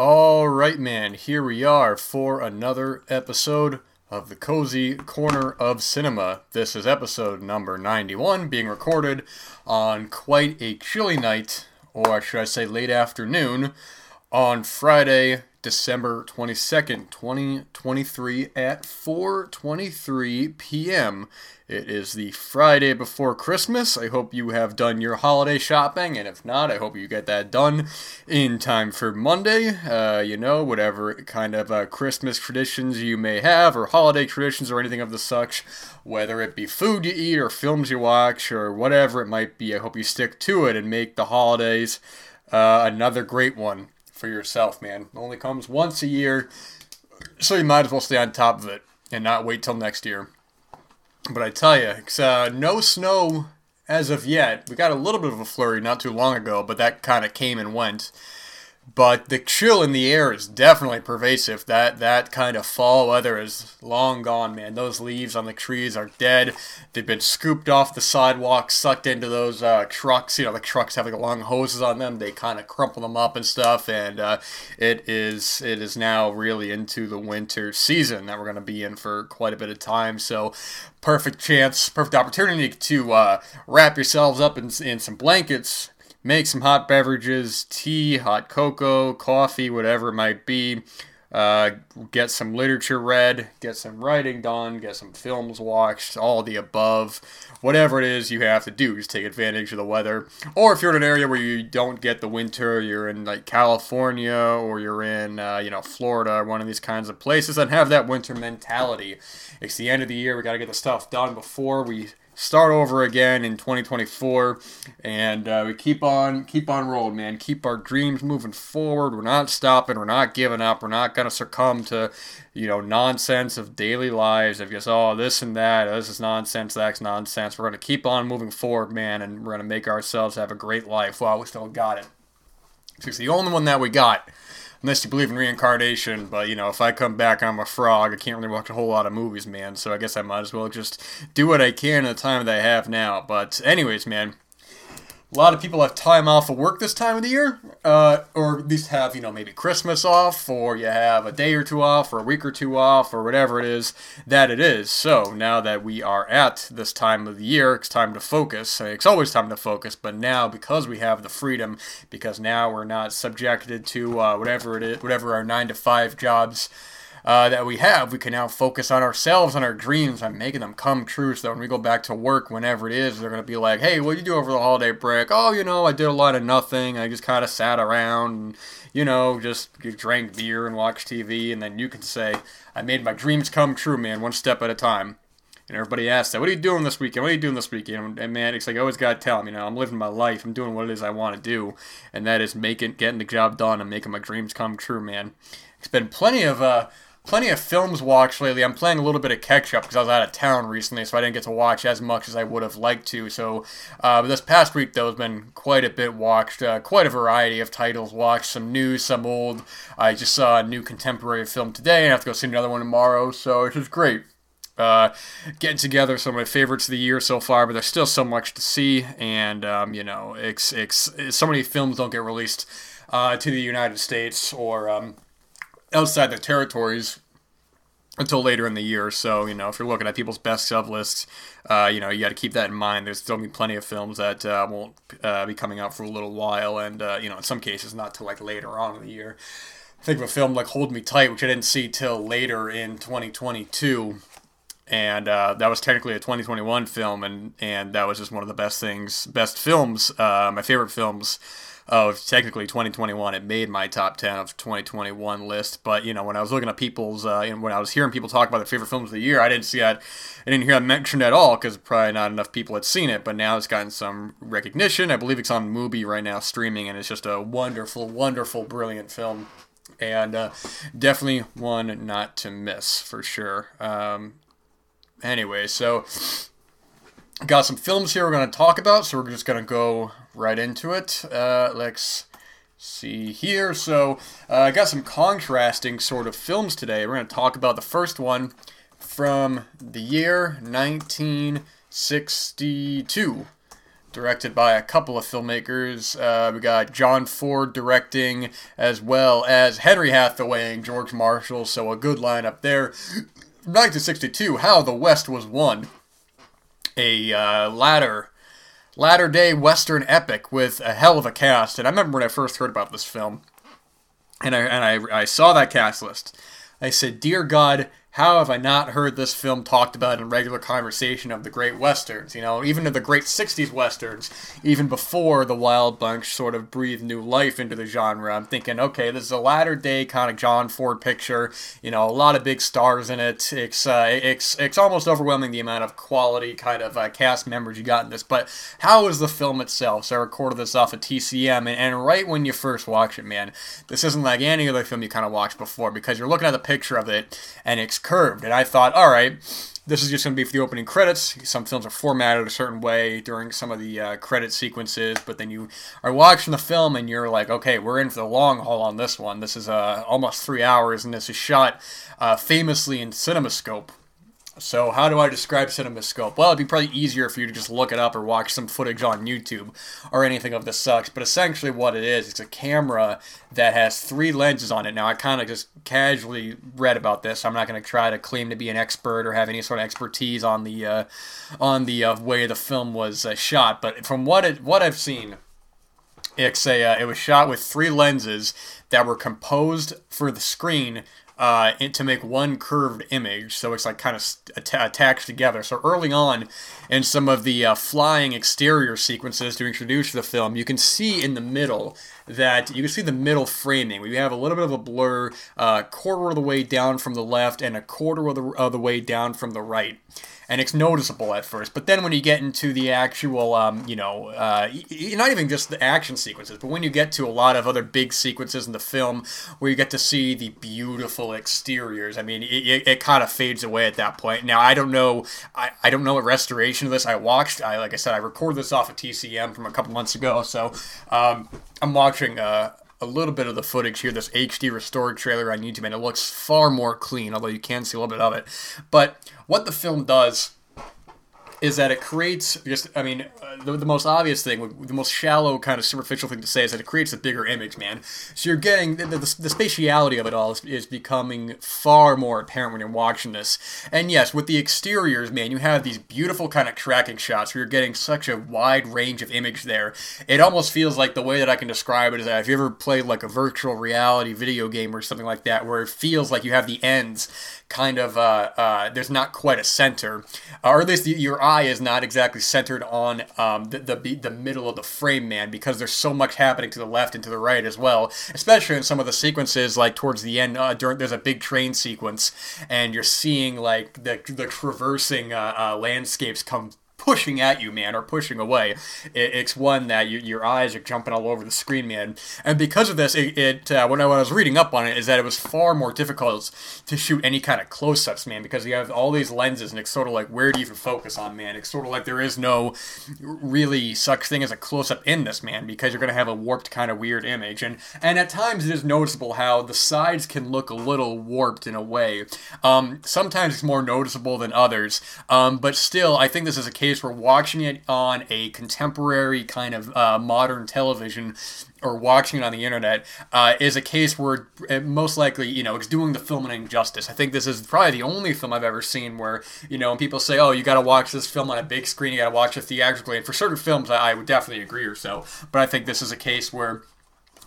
All right, man, here we are for another episode of the Cozy Corner of Cinema. This is episode number 91, being recorded on quite a chilly night, or should I say late afternoon, on Friday, December 22nd, 2023 at 4:23 p.m. It is the Friday before Christmas. I hope you have done your holiday shopping, and if not, I hope you get that done in time for Monday. Uh, you know, whatever kind of uh, Christmas traditions you may have, or holiday traditions, or anything of the such, whether it be food you eat, or films you watch, or whatever it might be. I hope you stick to it and make the holidays uh, another great one for yourself, man. It only comes once a year, so you might as well stay on top of it and not wait till next year. But I tell you, uh, no snow as of yet. We got a little bit of a flurry not too long ago, but that kind of came and went. But the chill in the air is definitely pervasive. That that kind of fall weather is long gone, man. Those leaves on the trees are dead. They've been scooped off the sidewalk, sucked into those uh, trucks. You know, the trucks have like long hoses on them. They kind of crumple them up and stuff. And uh, it is it is now really into the winter season that we're going to be in for quite a bit of time. So perfect chance, perfect opportunity to uh, wrap yourselves up in, in some blankets make some hot beverages, tea, hot cocoa, coffee, whatever it might be. Uh, get some literature read, get some writing done, get some films watched, all the above. Whatever it is you have to do, just take advantage of the weather. Or if you're in an area where you don't get the winter, you're in like California or you're in, uh, you know, Florida or one of these kinds of places, then have that winter mentality. It's the end of the year, we got to get the stuff done before we start over again in 2024 and uh, we keep on keep on rolling man. Keep our dreams moving forward. We're not stopping. We're not giving up. We're not going to succumb to you know nonsense of daily lives of just oh this and that. Oh, this is nonsense. That's nonsense. We're going to keep on moving forward man and we're going to make ourselves have a great life while we still got it. It's the only one that we got unless you believe in reincarnation. But you know, if I come back, I'm a frog. I can't really watch a whole lot of movies, man. So I guess I might as well just do what I can in the time that I have now. But anyways, man, a lot of people have time off of work this time of the year, uh, or at least have, you know, maybe Christmas off, or you have a day or two off, or a week or two off, or whatever it is that it is. So now that we are at this time of the year, it's time to focus. It's always time to focus, but now because we have the freedom, because now we're not subjected to uh, whatever it is, whatever our nine to five jobs uh, that we have, we can now focus on ourselves, on our dreams, on making them come true. So when we go back to work, whenever it is, they're going to be like, hey, what did you do over the holiday break? Oh, you know, I did a lot of nothing. I just kind of sat around and, you know, just drank beer and watched TV. And then you can say, I made my dreams come true, man, one step at a time. And everybody asks that, what are you doing this weekend? What are you doing this weekend? And man, it's like I always gotta tell them, you know, I'm living my life. I'm doing what it is I want to do, and that is making, getting the job done, and making my dreams come true, man. It's been plenty of uh, plenty of films watched lately. I'm playing a little bit of catch up because I was out of town recently, so I didn't get to watch as much as I would have liked to. So, uh, this past week though has been quite a bit watched, uh, quite a variety of titles watched. Some new, some old. I just saw a new contemporary film today, and I have to go see another one tomorrow. So it's just great. Uh, getting together some of my favorites of the year so far, but there's still so much to see, and um, you know, it's, it's, so many films don't get released uh, to the United States or um, outside the territories until later in the year. So, you know, if you're looking at people's best sub lists, uh, you know, you got to keep that in mind. There's still be plenty of films that uh, won't uh, be coming out for a little while, and, uh, you know, in some cases, not till like later on in the year. Think of a film like Hold Me Tight, which I didn't see till later in 2022. And uh, that was technically a 2021 film, and, and that was just one of the best things, best films, uh, my favorite films of technically 2021. It made my top 10 of 2021 list. But, you know, when I was looking at people's, uh, and when I was hearing people talk about their favorite films of the year, I didn't see that, I didn't hear that mentioned at all because probably not enough people had seen it. But now it's gotten some recognition. I believe it's on Mubi right now streaming, and it's just a wonderful, wonderful, brilliant film. And uh, definitely one not to miss for sure. Um, anyway, so got some films here we're going to talk about, so we're just going to go right into it. Uh, let's see here. So uh, I got some contrasting sort of films today. We're going to talk about the first one from the year 1962, directed by a couple of filmmakers. Uh, we got John Ford directing, as well as Henry Hathaway and George Marshall, so a good lineup there. 1962, How the West Was Won. A uh, latter latter day Western epic with a hell of a cast. And I remember when I first heard about this film, and I and I, I saw that cast list. I said, "Dear God, how have I not heard this film talked about in regular conversation of the great westerns? You know, even of the great '60s westerns, even before the Wild Bunch sort of breathed new life into the genre. I'm thinking, okay, this is a latter day kind of John Ford picture. You know, a lot of big stars in it. It's uh, it's it's almost overwhelming the amount of quality kind of uh, cast members you got in this. But how is the film itself? So I recorded this off of TCM, and, and right when you first watch it, man, this isn't like any other film you kind of watched before because you're looking at the picture of it and it's curved. And I thought, all right, this is just going to be for the opening credits. Some films are formatted a certain way during some of the uh, credit sequences, but then you are watching the film and you're like, okay, we're in for the long haul on this one. This is uh, almost three hours, and this is shot uh, famously in CinemaScope, so, how do I describe CinemaScope? Well, it'd be probably easier for you to just look it up or watch some footage on YouTube or anything of the such. But essentially, what it is, it's a camera that has three lenses on it. Now, I kind of just casually read about this. I'm not going to try to claim to be an expert or have any sort of expertise on the uh, on the uh, way the film was uh, shot. But from what it what I've seen, it's a uh, it was shot with three lenses that were composed for the screen uh, to make one curved image. So it's like kind of attached together. So early on in some of the uh, flying exterior sequences to introduce the film, you can see in the middle that you can see the middle framing. We have a little bit of a blur, uh, quarter of the way down from the left and a quarter of the, of the way down from the right and it's noticeable at first. But then when you get into the actual, um, you know, uh, not even just the action sequences, but when you get to a lot of other big sequences in the film where you get to see the beautiful exteriors, I mean, it, it, kind of fades away at that point. Now I don't know, I, I don't know what restoration of this I watched. I like I said, I recorded this off of TCM from a couple months ago, so um, I'm watching. Uh, a little bit of the footage here, this HD restored trailer on YouTube, and it looks far more clean, although you can see a little bit of it. But what the film does is that it creates just i mean uh, the, the most obvious thing the most shallow kind of superficial thing to say is that it creates a bigger image man. So you're getting the, the, the spatiality of it all is, is, becoming far more apparent when you're watching this. And yes with the exteriors man you have these beautiful kind of tracking shots where you're getting such a wide range of image there. It almost feels like the way that i can describe it is that if you ever played like a virtual reality video game or something like that where it feels like you have the ends kind of uh, uh, there's not quite a center, or at least your eye is not exactly centered on um, the, the the middle of the frame, man, because there's so much happening to the left and to the right as well. Especially in some of the sequences, like towards the end, uh, during there's a big train sequence, and you're seeing like the the traversing uh, uh, landscapes come pushing at you, man, or pushing away. It, it's one that you, your eyes are jumping all over the screen, man. And because of this, it, it uh, when, I, when I was reading up on it, is that it was far more difficult to shoot any kind of close-ups, man, because you have all these lenses, and it's sort of like where do you even focus on, man? It's sort of like there is no really such thing as a close-up in this, man, because you're gonna have a warped kind of weird image, and and at times it is noticeable how the sides can look a little warped in a way. Um, sometimes it's more noticeable than others, um, but still, I think this is a case case we're watching it on a contemporary kind of uh, modern television or watching it on the internet uh, is a case where it most likely you know it's doing the film an injustice. I think this is probably the only film I've ever seen where you know when people say, "Oh, you got to watch this film on a big screen, you got to watch it theatrically." And for certain films, I, I would definitely agree or so. But I think this is a case where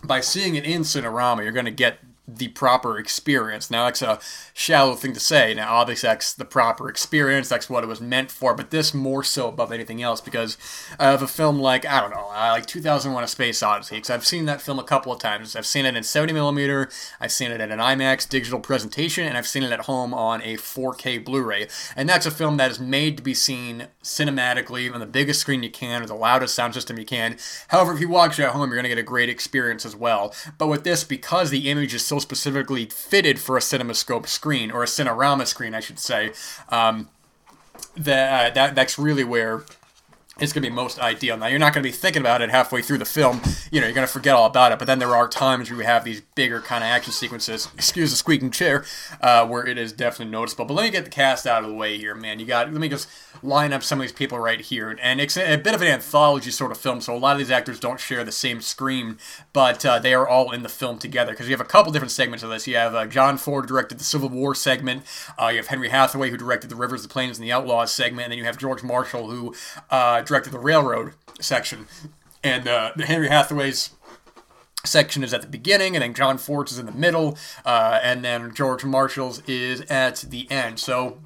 by seeing it in Cinerama, you're going to get the proper experience. Now, that's a shallow thing to say. Now, obviously, that's the proper experience. That's what it was meant for. But this more so above anything else because of a film like I don't know, uh, like 2001: A Space Odyssey. Because I've seen that film a couple of times. I've seen it in 70 millimeter. I've seen it in an IMAX digital presentation, and I've seen it at home on a 4K Blu-ray. And that's a film that is made to be seen cinematically on the biggest screen you can, or the loudest sound system you can. However, if you watch it at home, you're going to get a great experience as well. But with this, because the image is so specifically fitted for a CinemaScope screen or a Cinerama screen, I should say. Um, uh, that that's really where is going to be most ideal. Now, you're not going to be thinking about it halfway through the film. You know, you're going to forget all about it. But then there are times where we have these bigger kind of action sequences, excuse the squeaking chair, uh, where it is definitely noticeable. But let me get the cast out of the way here, man. You got, let me just line up some of these people right here. And it's a, bit of an anthology sort of film, so a lot of these actors don't share the same screen, but uh, they are all in the film together. Because you have a couple different segments of this. You have uh, John Ford directed the Civil War segment, uh, you have Henry Hathaway who directed the Rivers, the Plains, and the Outlaws segment, and then you have George Marshall who directed the Railroad section. And uh, the Henry Hathaway's section is at the beginning, and then John Ford's is in the middle, uh, and then George Marshall's is at the end. So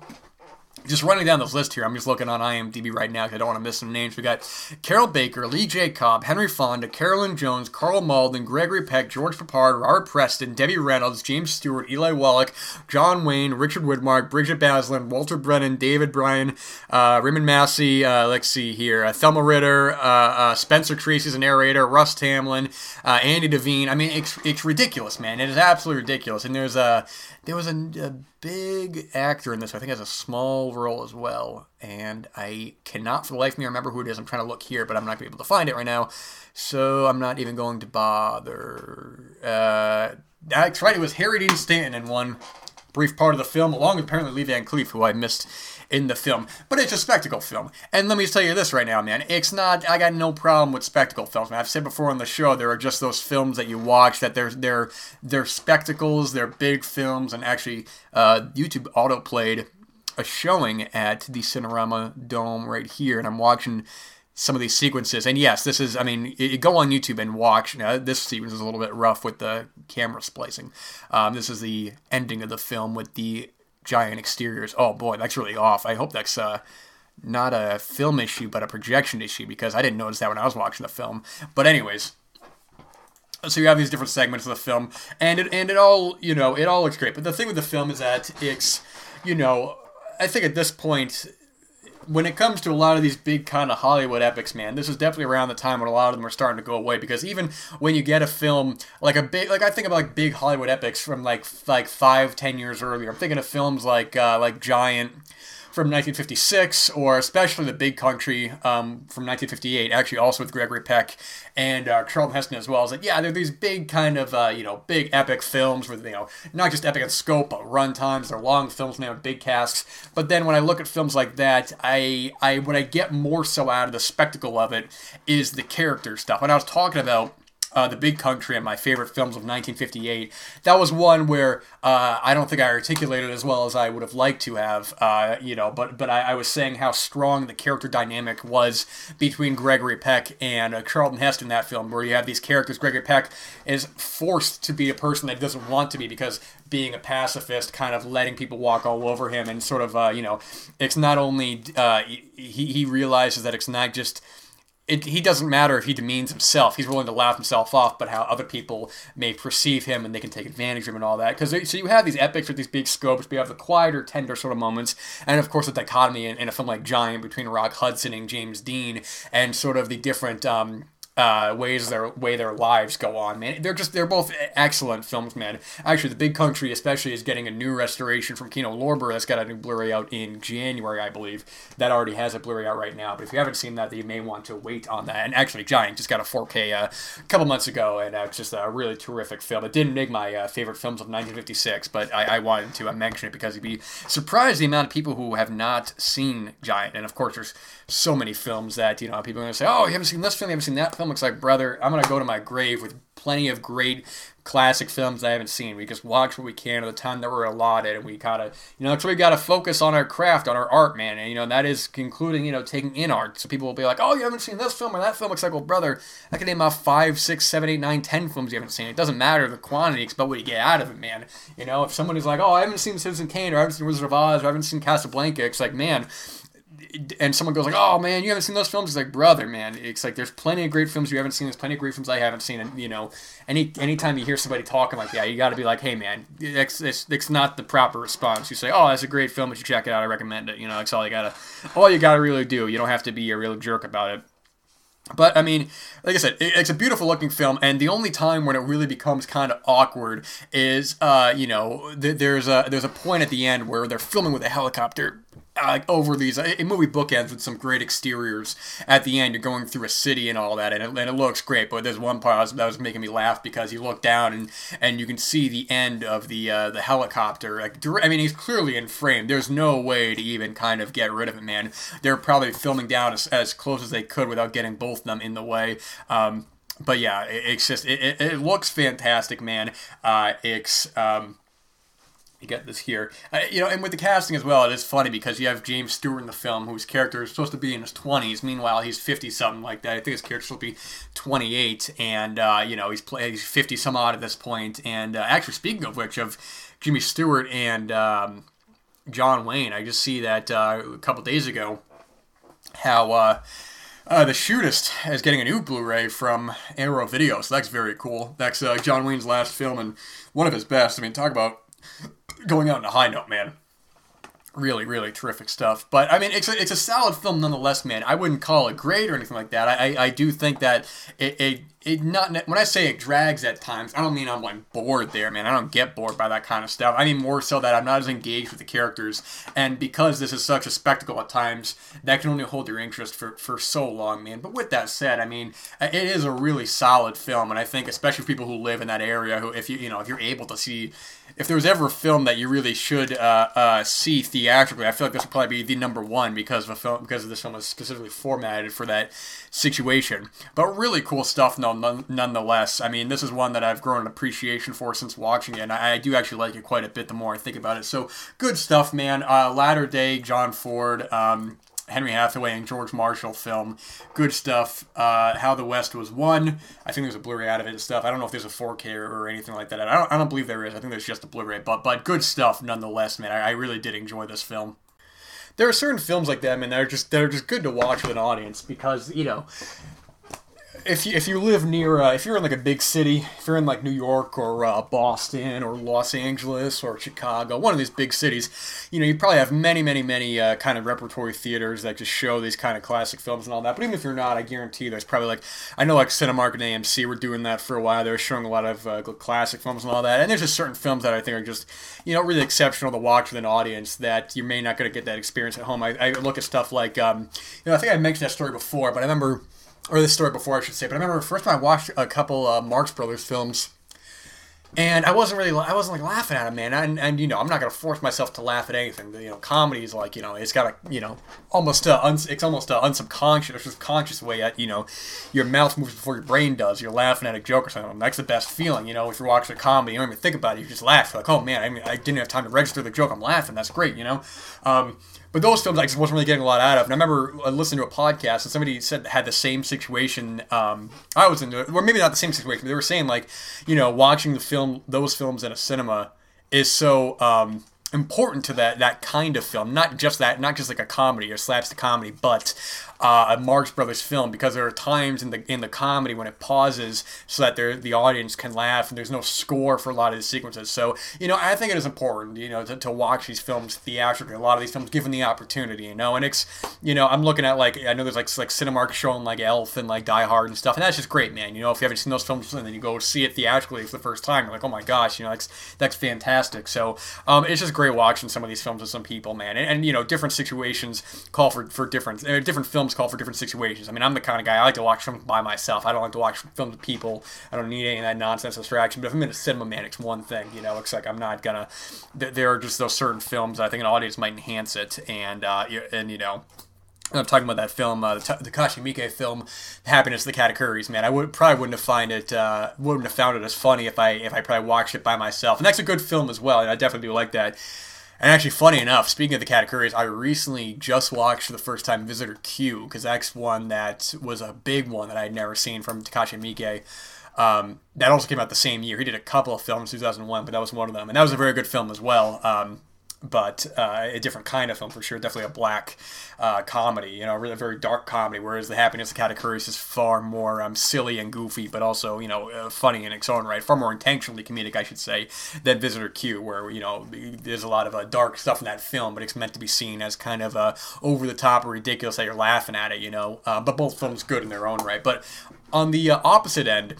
just running down this list here, I'm just looking on IMDb right now because I don't want to miss some names. We got Carroll Baker, Lee J. Cobb, Henry Fonda, Carolyn Jones, Karl Malden, Gregory Peck, George Peppard, Robert Preston, Debbie Reynolds, James Stewart, Eli Wallach, John Wayne, Richard Widmark, Brigid Bazlen, Walter Brennan, David Brian, uh, Raymond Massey, uh, let's see here, uh, Thelma Ritter, uh, uh, Spencer Tracy's a narrator, Russ Tamblyn, uh, Andy Devine. I mean, it's, it's ridiculous, man. It is absolutely ridiculous. And there's a there was a, a, big actor in this. I think has a small role as well, and I cannot for the life of me remember who it is. I'm trying to look here, but I'm not going to be able to find it right now, so I'm not even going to bother. Uh, that's right. It was Harry Dean Stanton in one brief part of the film, along with apparently Lee Van Cleef, who I missed in the film. But it's a spectacle film. And let me tell you this right now, man. It's not, I got no problem with spectacle films. Man. I've said before on the show, there are just those films that you watch that they're, they're, they're spectacles, they're big films, and actually, uh, YouTube auto played a showing at the Cinerama Dome right here, and I'm watching some of these sequences. And yes, this is, I mean, you go on YouTube and watch. You know, this sequence is a little bit rough with the camera splicing. Um, this is the ending of the film with the giant exteriors. Oh boy, that's really off. I hope that's uh, not a film issue, but a projection issue because I didn't notice that when I was watching the film. But anyways, so you have these different segments of the film, and it and it all you know it all looks great. But the thing with the film is that it's you know I think at this point when it comes to a lot of these big kind of Hollywood epics, man, this is definitely around the time when a lot of them are starting to go away. Because even when you get a film like a big, like I think about like big Hollywood epics from like like five, ten years earlier. I'm thinking of films like uh, like Giant from 1956, or especially The Big Country um, from 1958, actually also with Gregory Peck and uh, Charlton Heston as well. Is that yeah, they're these big kind of uh, you know big epic films with you know not just epic in scope but run times. They're long films and they have big casts. But then when I look at films like that, I I what I get more so out of the spectacle of it is the character stuff. When I was talking about uh, The Big Country and my favorite films of 1958. That was one where uh, I don't think I articulated as well as I would have liked to have, uh, you know, but but I, I, was saying how strong the character dynamic was between Gregory Peck and uh, Charlton Heston in that film, where you have these characters. Gregory Peck is forced to be a person that doesn't want to be because being a pacifist, kind of letting people walk all over him, and sort of, uh, you know, it's not only uh, he, he realizes that it's not just it, he doesn't matter if he demeans himself. He's willing to laugh himself off, but how other people may perceive him and they can take advantage of him and all that. Because so you have these epics with these big scopes, but you have the quieter, tender sort of moments, and of course the dichotomy in, in a film like Giant between Rock Hudson and James Dean, and sort of the different um, uh, ways their way their lives go on, man. They're just they're both excellent films, man. Actually, The Big Country especially is getting a new restoration from Kino Lorber that's got a new Blu-ray out in January, I believe. That already has a Blu-ray out right now. But if you haven't seen that, you may want to wait on that. And actually, Giant just got a 4K uh, a couple months ago, and uh, it's just a really terrific film. It didn't make my uh, favorite films of 1956, but I, I wanted to uh, mention it because you'd be surprised the amount of people who have not seen Giant. And of course, there's so many films that you know people are going to say, "Oh, you haven't seen this film, you haven't seen that film." Film looks like, brother, I'm to go to my grave with plenty of great classic films I haven't seen. We just watch what we can at the time that we're allotted, and we gotta, you know, why we gotta focus on our craft, on our art, man. And you know, that is including, you know, taking in art. So people will be like, "Oh, you haven't seen this film or that film?" Looks like, well, brother, I can name off five, six, seven, eight, nine, ten films you haven't seen. It doesn't matter the quantity; it's about what you get out of it, man. You know, if someone is like, "Oh, I haven't seen Citizen Kane," or "I haven't seen Wizard of Oz," or "I haven't seen Casablanca," it's like, man, and someone goes like, "Oh man, you haven't seen those films?" It's like, brother, man, it's like there's plenty of great films you haven't seen. There's plenty of great films I haven't seen, and you know, any anytime you hear somebody talking like that, you got to be like, "Hey, man, it's, it's, it's not the proper response." You say, "Oh, that's a great film, but you check it out. I recommend it." You know, that's all you gotta, all you gotta really do. You don't have to be a real jerk about it. But I mean, like I said, it's a beautiful looking film, and the only time when it really becomes kind of awkward is, uh, you know, th- there's a there's a point at the end where they're filming with a helicopter uh, over these a movie bookends with some great exteriors at the end. You're going through a city and all that, and it, and it looks great. But there's one part that was making me laugh because you look down and and you can see the end of the uh, the helicopter. Like, I mean, he's clearly in frame. There's no way to even kind of get rid of it, man. They're probably filming down as, as close as they could without getting both of them in the way. Um, but yeah, it, it's just it, it, looks fantastic, man. Uh, it's um, get this here. Uh, you know, and with the casting as well, it is funny because you have James Stewart in the film, whose character is supposed to be in his 20s. Meanwhile, he's 50 something like that. I think his character will be 28, and uh, you know he's play, he's 50 some odd at this point. And uh, actually, speaking of which, of Jimmy Stewart and um, John Wayne, I just see that uh, a couple days ago how. Uh, uh, the Shootist is getting a new Blu-ray from Arrow Video, so that's very cool. That's John Wayne's last film and one of his best. I mean, talk about going out on a high note, man. Really, really terrific stuff. But I mean, it's a, it's a solid film nonetheless, man. I wouldn't call it great or anything like that. I, I, I do think that it, it it not when I say it drags at times, I don't mean I'm like bored there, man. I don't get bored by that kind of stuff. I mean more so that I'm not as engaged with the characters, and because this is such a spectacle at times, that can only hold your interest for for so long, man. But with that said, I mean it is a really solid film, and I think especially people who live in that area, who if you you know if you're able to see if there was ever a film that you really should uh, uh, see theatrically, I feel like this would probably be the number one because of a film because of this film is specifically formatted for that situation. But really cool stuff, none, nonetheless. I mean, this is one that I've grown an appreciation for since watching it, and I, I do actually like it quite a bit the more I think about it. So good stuff, man. Uh, latter day John Ford. Um, Henry Hathaway and George Marshall film. Good stuff. Uh, How the West Was Won. I think there's a Blu-ray out of it and stuff. I don't know if there's a 4K or, anything like that. I don't, I don't believe there is. I think there's just a Blu-ray, but but good stuff nonetheless, man. I, I really did enjoy this film there are certain films like that, that are just that are just good to watch with an audience because you know if you if you live near uh, if you're in like a big city, if you're in like New York or uh, Boston or Los Angeles or Chicago, one of these big cities, you know you probably have many many many uh, kind of repertory theaters that just show these kind of classic films and all that. But even if you're not, I guarantee there's probably like I know like Cinemark and AMC were doing that for a while. They were showing a lot of uh, classic films and all that. And there's just certain films that I think are just you know really exceptional to watch with an audience that you may not going to get that experience at home. I, I look at stuff like um, you know I think I mentioned that story before, but I remember or this story before I should say, but I remember first time I watched a couple uh, Marx Brothers films, and I wasn't really I wasn't like laughing at them, man. And, and you know I'm not gonna force myself to laugh at anything. You know, comedy is like you know it's got a you know almost a uns, it's almost a unsubconscious or conscious way at you know your mouth moves before your brain does. You're laughing at a joke or something. That's the best feeling. You know, if you're watching a comedy, you don't even think about it. You just laugh. You're like, oh man, I mean, I didn't have time to register the joke. I'm laughing. That's great. You know. Um, but those films I just wasn't really getting a lot out of. And I remember uh, listening to a podcast and somebody said had the same situation. Um, I was in, or maybe not the same situation. But they were saying like, you know, watching the film, those films in a cinema is so. Um, important to that that kind of film not just that not just like a comedy or slapstick comedy but uh, a Marx Brothers film because there are times in the in the comedy when it pauses so that the audience can laugh and there's no score for a lot of the sequences. So you know, I think it is important you know to, to watch these films theatrically. A lot of these films given the opportunity, you know, and it's you know I'm looking at like I know there's like like Cinemark showing like Elf and like Die Hard and stuff, and that's just great, man. You know, if you haven't seen those films and then you go see it theatrically for the first time, you're like, oh my gosh, you know, that's that's fantastic. So um, it's just great watching some of these films with some people, man, and, and you know, different situations call for for different uh, different films films call for different situations. I mean, I'm the kind of guy I like to watch films by myself. I don't like to watch films with people. I don't need any of that nonsense distraction. But if I'm in a cinema, man, it's one thing. You know, it's like I'm not gonna. There are just those certain films I think an audience might enhance it, and uh, and you know. I'm talking about that film, uh, the Takashi Miike film, "Happiness of the Katakuris." Man, I would probably wouldn't have find it, uh, wouldn't have found it as funny if I if I probably watched it by myself. And that's a good film as well. And I definitely do like that. And actually, funny enough, speaking of the Katakuris, I recently just watched for the first time Visitor Q because that's one that was a big one that I had never seen from Takashi Miike. Um, that also came out the same year. He did a couple of films, 2001, but that was one of them, and that was a very good film as well. Um, but uh, a different kind of film for sure. Definitely a black uh, comedy, you know, really very dark comedy. Whereas The Happiness of Katakuris is far more um, silly and goofy, but also you know uh, funny in its own right, far more intentionally comedic, I should say, than Visitor Q, where you know there's a lot of uh, dark stuff in that film, but it's meant to be seen as kind of uh, over the top or ridiculous that you're laughing at it, you know. Uh, but both films good in their own right. But on the opposite end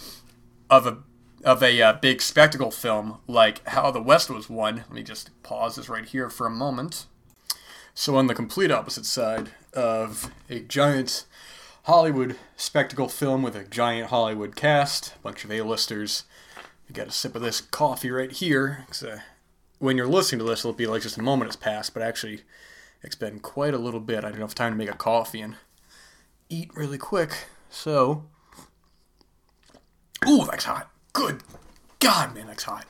of a of a uh, big spectacle film like How the West Was Won. Let me just pause this right here for a moment. So on the complete opposite side of a giant Hollywood spectacle film with a giant Hollywood cast, a bunch of A-listers. You got a sip of this coffee right here. Uh, when you're listening to this, it'll be like just a moment has passed, but actually, it's been quite a little bit. I don't have time to make a coffee and eat really quick. So, ooh, that's hot. Good God, man, that's hot.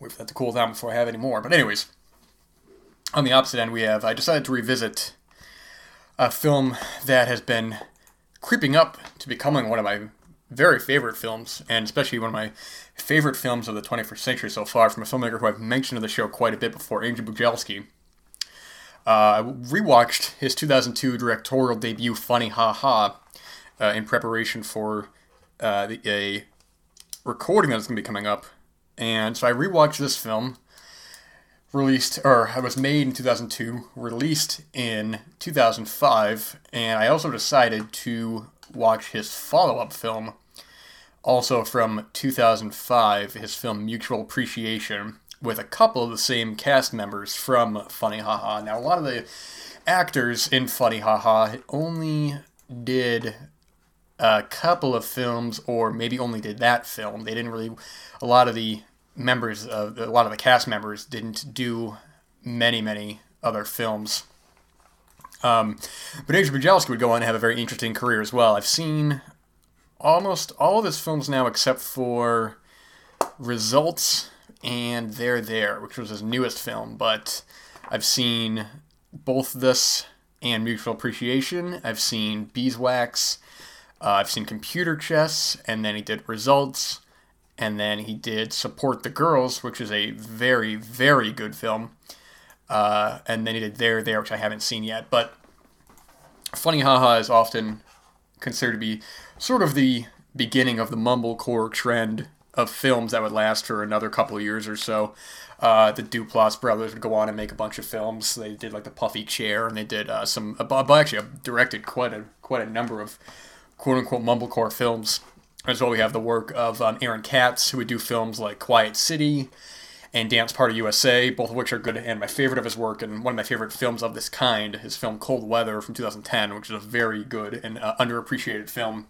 Wait for that to cool down before I have any more. But anyways, on the opposite end, we have I decided to revisit a film that has been creeping up to becoming one of my very favorite films, and especially one of my favorite films of the 21st century so far, from a filmmaker who I've mentioned in the show quite a bit before, Andrew Bujalski. Uh, I rewatched his 2002 directorial debut, Funny Ha Ha, uh, in preparation for uh, the, a recording that's going to be coming up. And so I rewatched this film released or it was made in 2002, released in 2005, and I also decided to watch his follow-up film also from 2005, his film Mutual Appreciation with a couple of the same cast members from Funny Ha Ha. Now a lot of the actors in Funny Ha Ha only did a couple of films or maybe only did that film. They didn't really a lot of the members of a lot of the cast members didn't do many many other films. Um, but Andrew Bujalski would go on to have a very interesting career as well. I've seen almost all of his films now except for Results and They're There, which was his newest film. But I've seen both this and Mutual Appreciation. I've seen Beeswax. Uh, I've seen Computer Chess, and then he did Results and then he did Support the Girls, which is a very, very good film. Uh, and then he did There, There, which I haven't seen yet. But Funny Ha Ha is often considered to be sort of the beginning of the mumblecore trend of films that would last for another couple of years or so. Uh, the Duplass brothers would go on and make a bunch of films. They did like the Puffy Chair, and they did uh, some. Uh, actually, directed quite a quite a number of quote unquote mumblecore films. As well, we have the work of um, Aaron Katz, who would do films like Quiet City and Dance Party USA, both of which are good and my favorite of his work, and one of my favorite films of this kind, his film Cold Weather from 2010, which is a very good and uh, underappreciated film.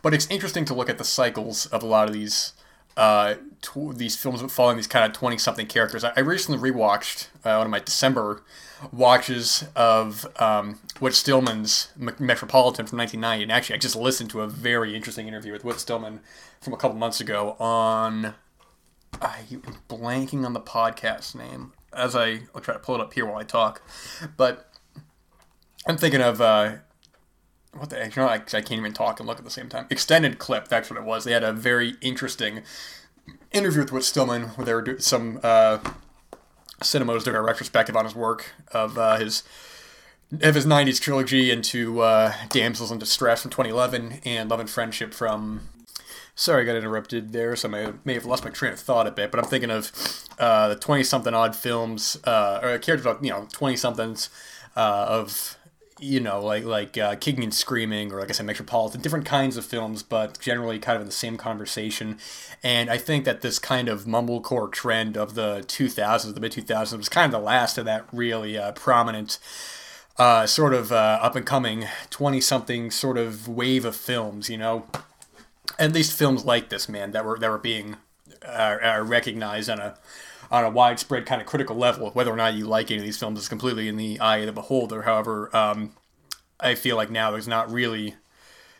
But it's interesting to look at the cycles of a lot of these uh, tw- these films following these kind of 20 something characters. I, I recently rewatched uh, one of my December watches of um, Whit Stillman's Metropolitan from 1990. And actually, I just listened to a very interesting interview with Whit Stillman from a couple months ago on. I'm blanking on the podcast name as I I'll try to pull it up here while I talk, but I'm thinking of uh, what the heck? You know, I, I can't even talk and look at the same time. Extended clip. That's what it was. They had a very interesting interview with Whit Stillman where they were doing some uh, cinemas doing a retrospective on his work of uh, his of his 90s trilogy into uh, Damsels in Distress from 2011 and Love and Friendship from. Sorry, I got interrupted there, so I may, may have lost my train of thought a bit, but I'm thinking of uh, the 20 something odd films, uh, or characters, you know, 20 somethings uh, of you know, like like uh, Kicking and Screaming, or like I said, Metropolitan, different kinds of films, but generally kind of in the same conversation. And I think that this kind of mumblecore trend of the 2000s, the mid 2000s, was kind of the last of that really uh, prominent. Uh, sort of uh, up and coming 20 something sort of wave of films, you know, at least films like this, man, that were that were being uh, recognized on a on a widespread kind of critical level. Whether or not you like any of these films is completely in the eye of the beholder. However, um, I feel like now there's not really.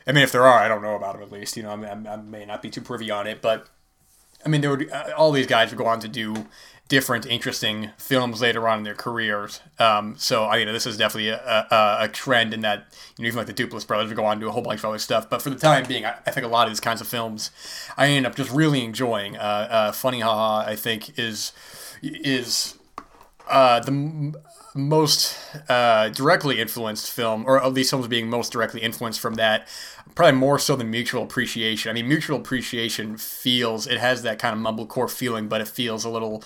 I mean, if there are, I don't know about them at least. You know, I, I may not be too privy on it, but I mean, there would uh, all these guys would go on to do different, interesting films later on in their careers. Um, so I mean, this is definitely a, a, a, trend in that you know, even like the Duplass brothers would go on to do a whole bunch of other stuff. But for the time being, I, I think a lot of these kinds of films, I end up just really enjoying. Uh, uh, Funny Ha Ha, I think is is uh, the most uh, directly influenced film, or at least films being most directly influenced from that, probably more so than Mutual Appreciation. I mean, Mutual Appreciation feels it has that kind of mumblecore feeling, but it feels a little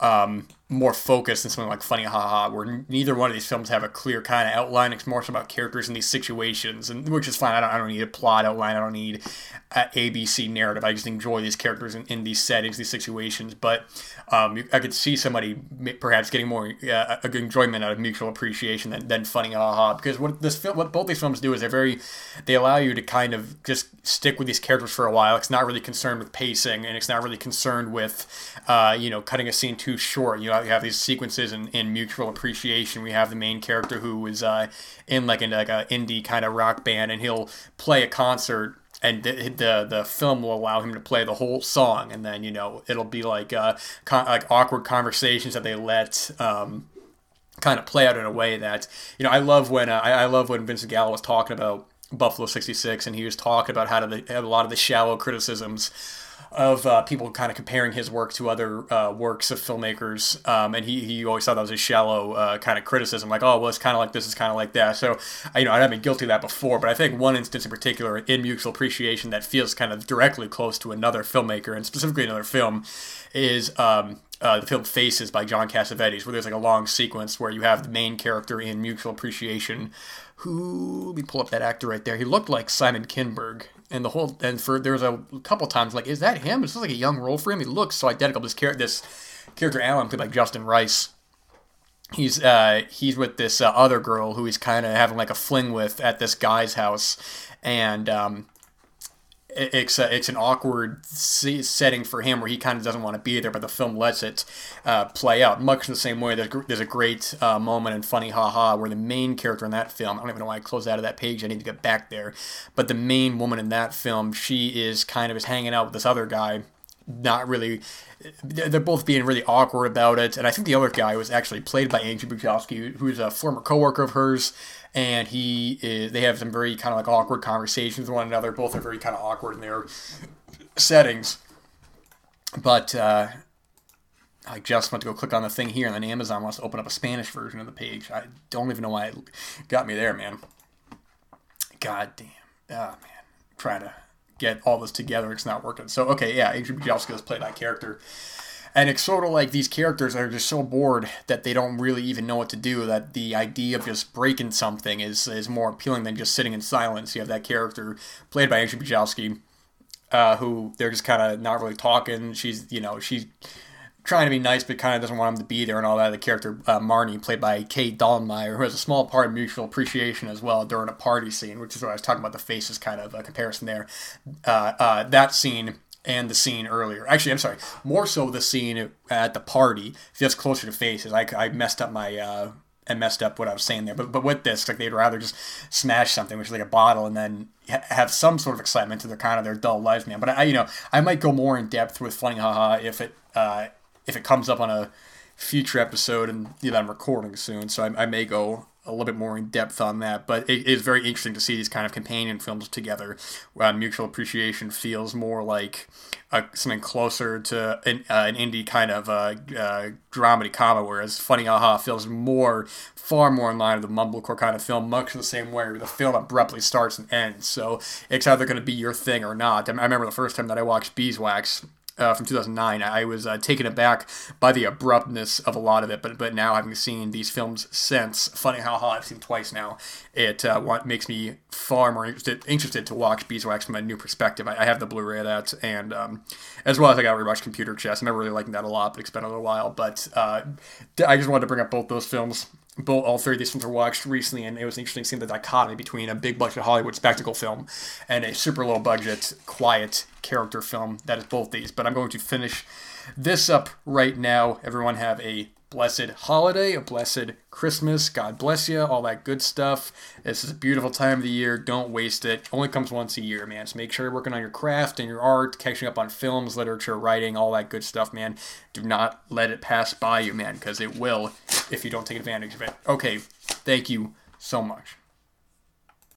um, more focused than something like Funny Ha Ha, where neither one of these films have a clear kind of outline. It's more about characters in these situations, and which is fine. I don't, I don't need a plot outline. I don't need a ABC narrative. I just enjoy these characters in, in these settings, these situations. But um, I could see somebody perhaps getting more uh, enjoyment out of mutual appreciation than, than Funny Ha Ha, because what this film, what both these films do is they're very, they allow you to kind of just stick with these characters for a while. It's not really concerned with pacing, and it's not really concerned with, uh, you know, cutting a scene too short. You know, you have these sequences in, in mutual appreciation. We have the main character who is uh, in like an like a indie kind of rock band, and he'll play a concert and the, the, the film will allow him to play the whole song, and then you know it'll be like uh, con- like awkward conversations that they let um, kind of play out in a way that you know I love when uh, I, I love when Vincent Gallo was talking about Buffalo '66, and he was talking about how to the, a lot of the shallow criticisms of uh, people kind of comparing his work to other uh, works of filmmakers, um, and he, he always thought that was a shallow uh, kind of criticism, like oh well it's kind of like this, it's kind of like that. So you know I've been guilty of that before, but I think one instance in particular in Mutual Appreciation that feels kind of directly close to another filmmaker and specifically another film is. Um, uh, the film Faces by John Cassavetes, where there's like a long sequence where you have the main character in Mutual Appreciation, who let me pull up that actor right there. He looked like Simon Kinberg, and the whole and for there was a couple times like, is that him? This looks like a young role for him. He looks so identical. This character, this character Alan, played by Justin Rice. He's uh, he's with this uh, other girl who he's kind of having like a fling with at this guy's house, and um, it's a, it's an awkward setting for him where he kind of doesn't want to be there, but the film lets it uh, play out much in the same way. There's, there's a great uh, moment in Funny Ha Ha where the main character in that film, I don't even know why I closed out of that page. I need to get back there, but the main woman in that film, she is kind of is hanging out with this other guy not really they're both being really awkward about it and i think the other guy was actually played by Andrew Bujalski who's a former coworker of hers and he is, they have some very kind of like awkward conversations with one another. Both are very kind of awkward in their settings. But uh, I just went to go click on the thing here, and then Amazon wants to open up a Spanish version of the page. I don't even know why it got me there, man. God damn. Oh, man. trying to get all this together. It's not working. So, okay, yeah, Adrian has played that character. And it's sort of like these characters are just so bored that they don't really even know what to do. That the idea of just breaking something is, is more appealing than just sitting in silence. You have that character played by Andrew Bujalski, uh, who they're just kind of not really talking. She's, you know, she's trying to be nice, but kind of doesn't want him to be there and all that. The character uh, Marnie, played by Kate Dollenmayer, who has a small part of mutual appreciation as well during a party scene, which is what I was talking about. The faces kind of a comparison there. Uh, uh, that scene and the scene earlier. Actually, I'm sorry, more so the scene at the party feels closer to faces. I, I messed up my uh, I messed up what I was saying there, but but with this, like they'd rather just smash something, which is like a bottle, and then ha- have some sort of excitement to their kind of their dull lives, man. But I, you know, I might go more in depth with Funny Ha Ha if it uh, if it comes up on a future episode, and you know, I'm recording soon, so I, I may go a little bit more in depth on that. But it is very interesting to see these kind of companion films together. Uh, Mutual Appreciation feels more like something closer to an, uh, an indie kind of uh, uh, dramedy comedy, whereas Funny Ha Ha feels more, far more in line with the mumblecore kind of film, much the same way where the film abruptly starts and ends. So it's either going to be your thing or not. I remember the first time that I watched Beeswax uh, from 2009. I was uh, taken aback by the abruptness of a lot of it, but but now having seen these films since, Funny Ha Ha I've seen twice now, it uh, makes me far more interested interested to watch Beeswax from a new perspective. I, I have the Blu-ray of that, and um, as well as I got to rewatch Computer Chess. I remember really liking that a lot, but it's been a little while. But uh, I just wanted to bring up both those films both all three of these films were watched recently, and it was interesting seeing the dichotomy between a big budget Hollywood spectacle film and a super low budget, quiet character film that is both these. But I'm going to finish this up right now. Everyone have a blessed holiday, a blessed Christmas. God bless you, all that good stuff. This is a beautiful time of the year. Don't waste it. Only comes once a year, man. So make sure you're working on your craft and your art, catching up on films, literature, writing, all that good stuff, man. Do not let it pass by you, man, because it will if you don't take advantage of it. Okay, thank you so much.